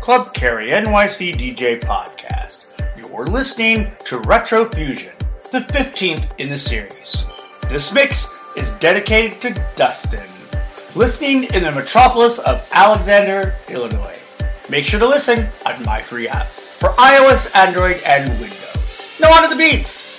Club Carry NYC DJ podcast. You're listening to Retro Fusion, the 15th in the series. This mix is dedicated to Dustin, listening in the metropolis of Alexander, Illinois. Make sure to listen on my free app for iOS, Android, and Windows. Now on to the beats.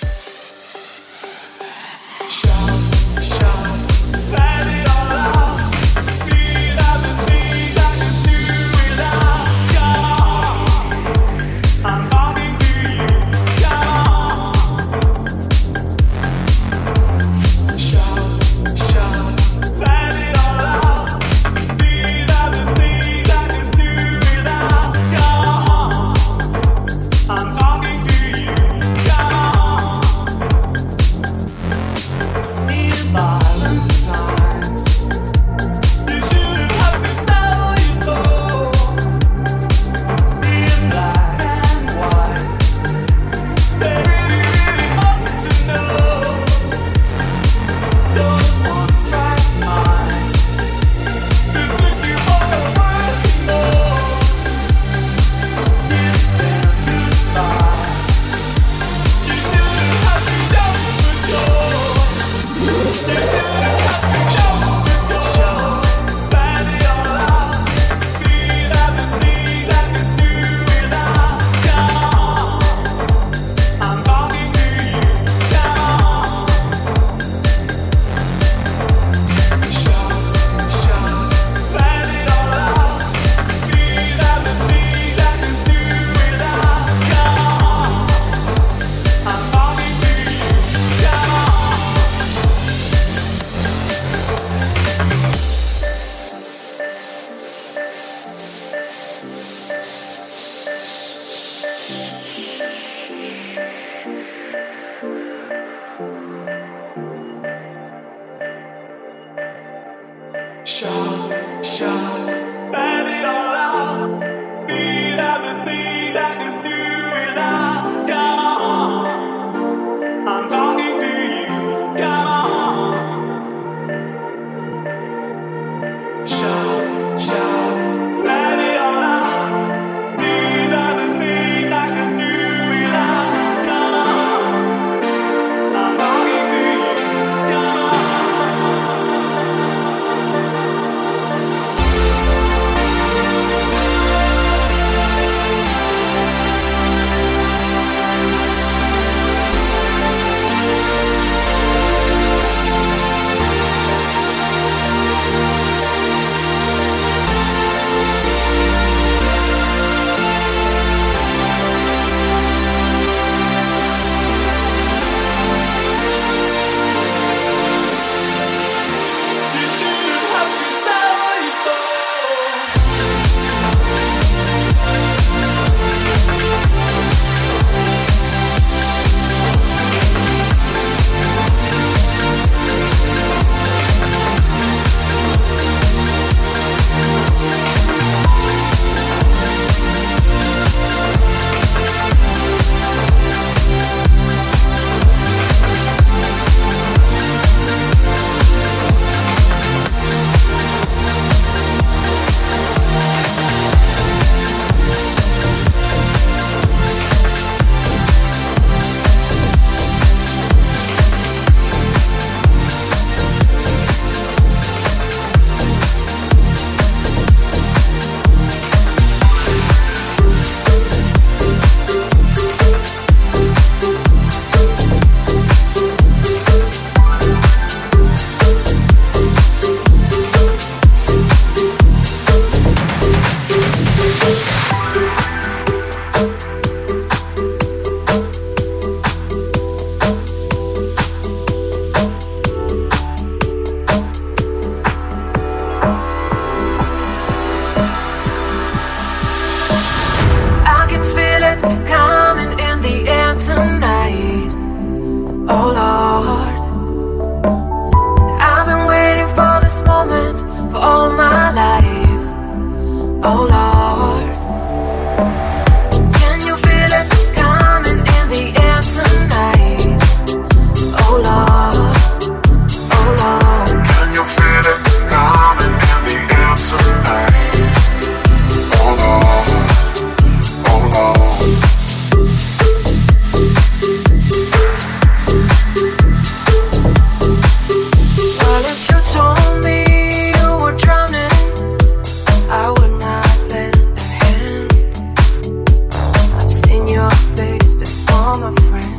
all my friends.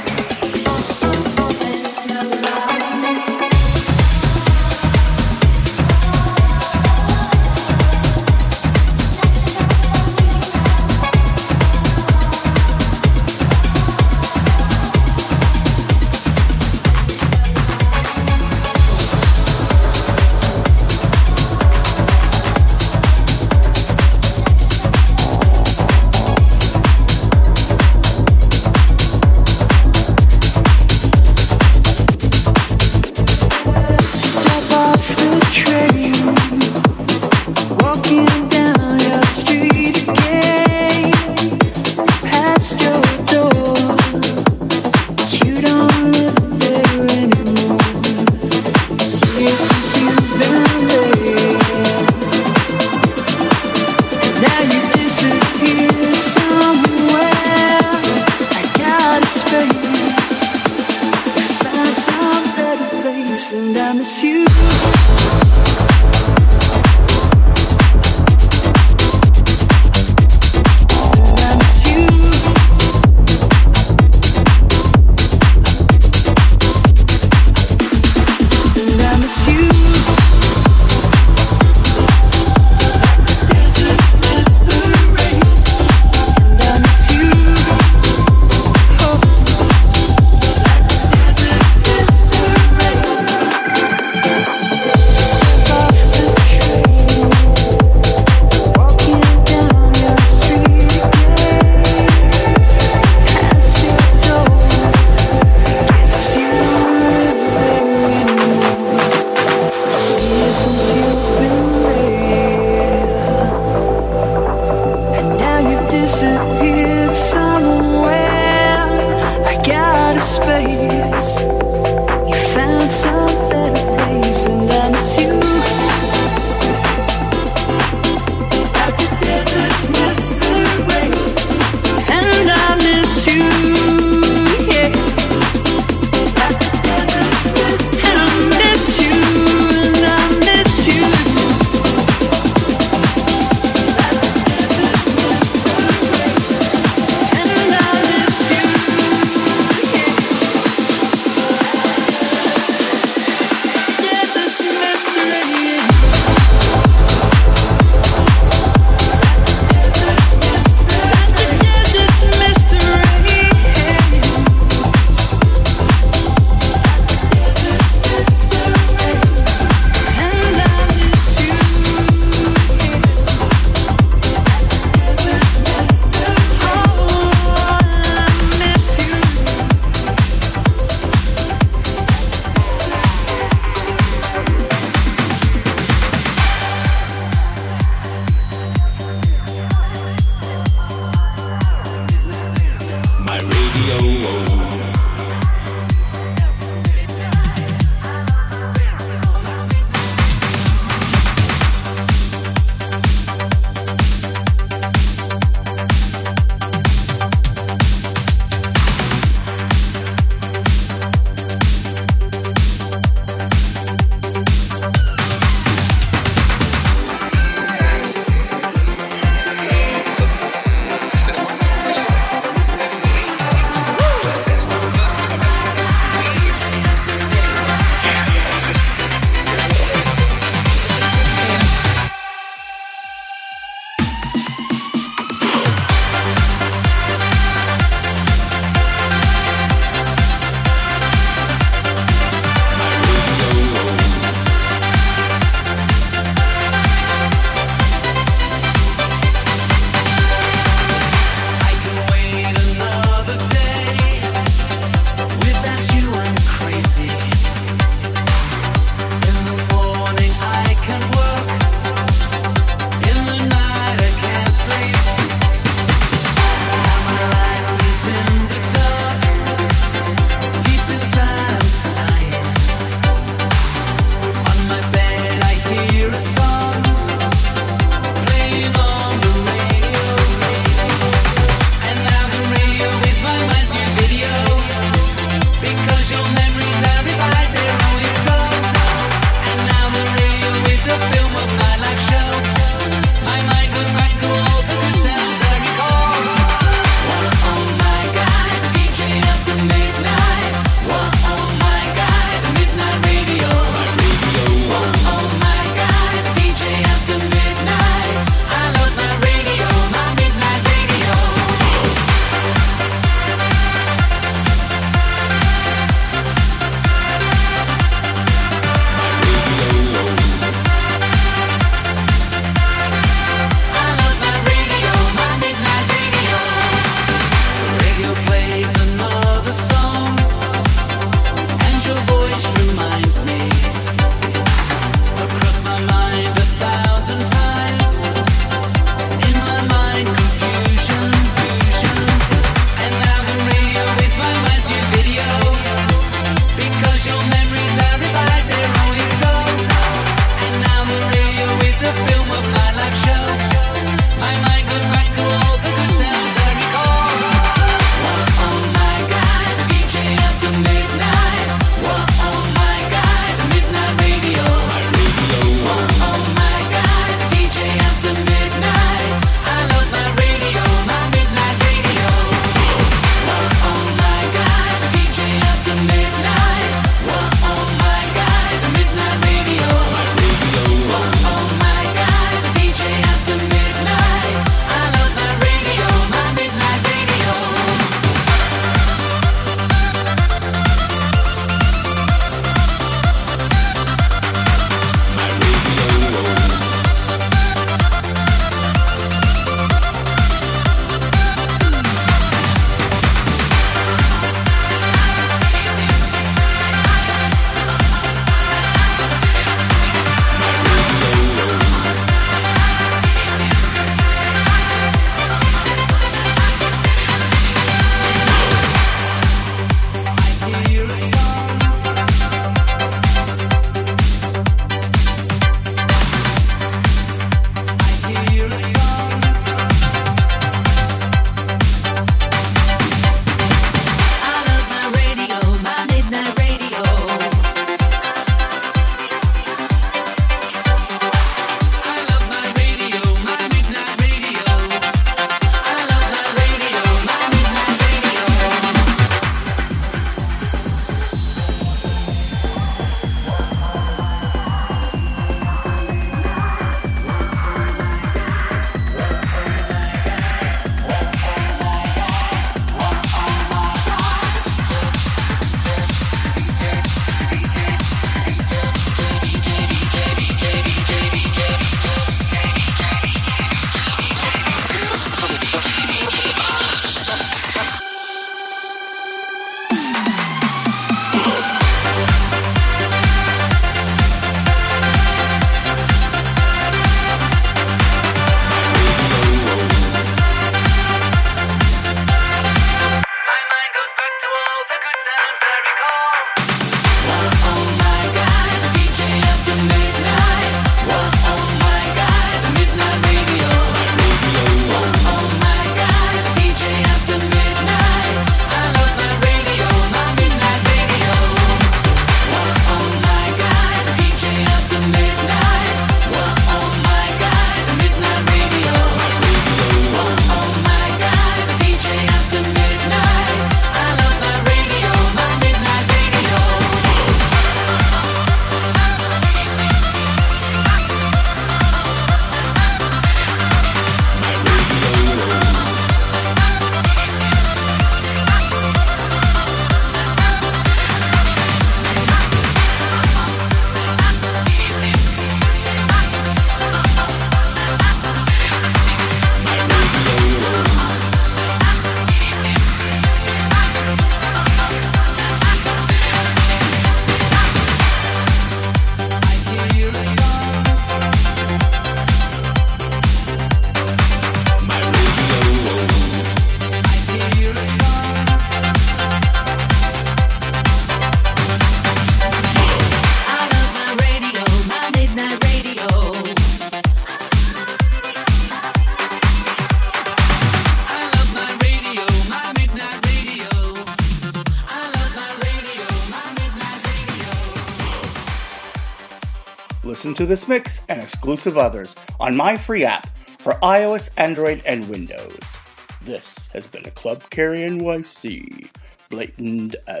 This mix and exclusive others on my free app for iOS, Android, and Windows. This has been a Club Carry NYC blatant advertisement.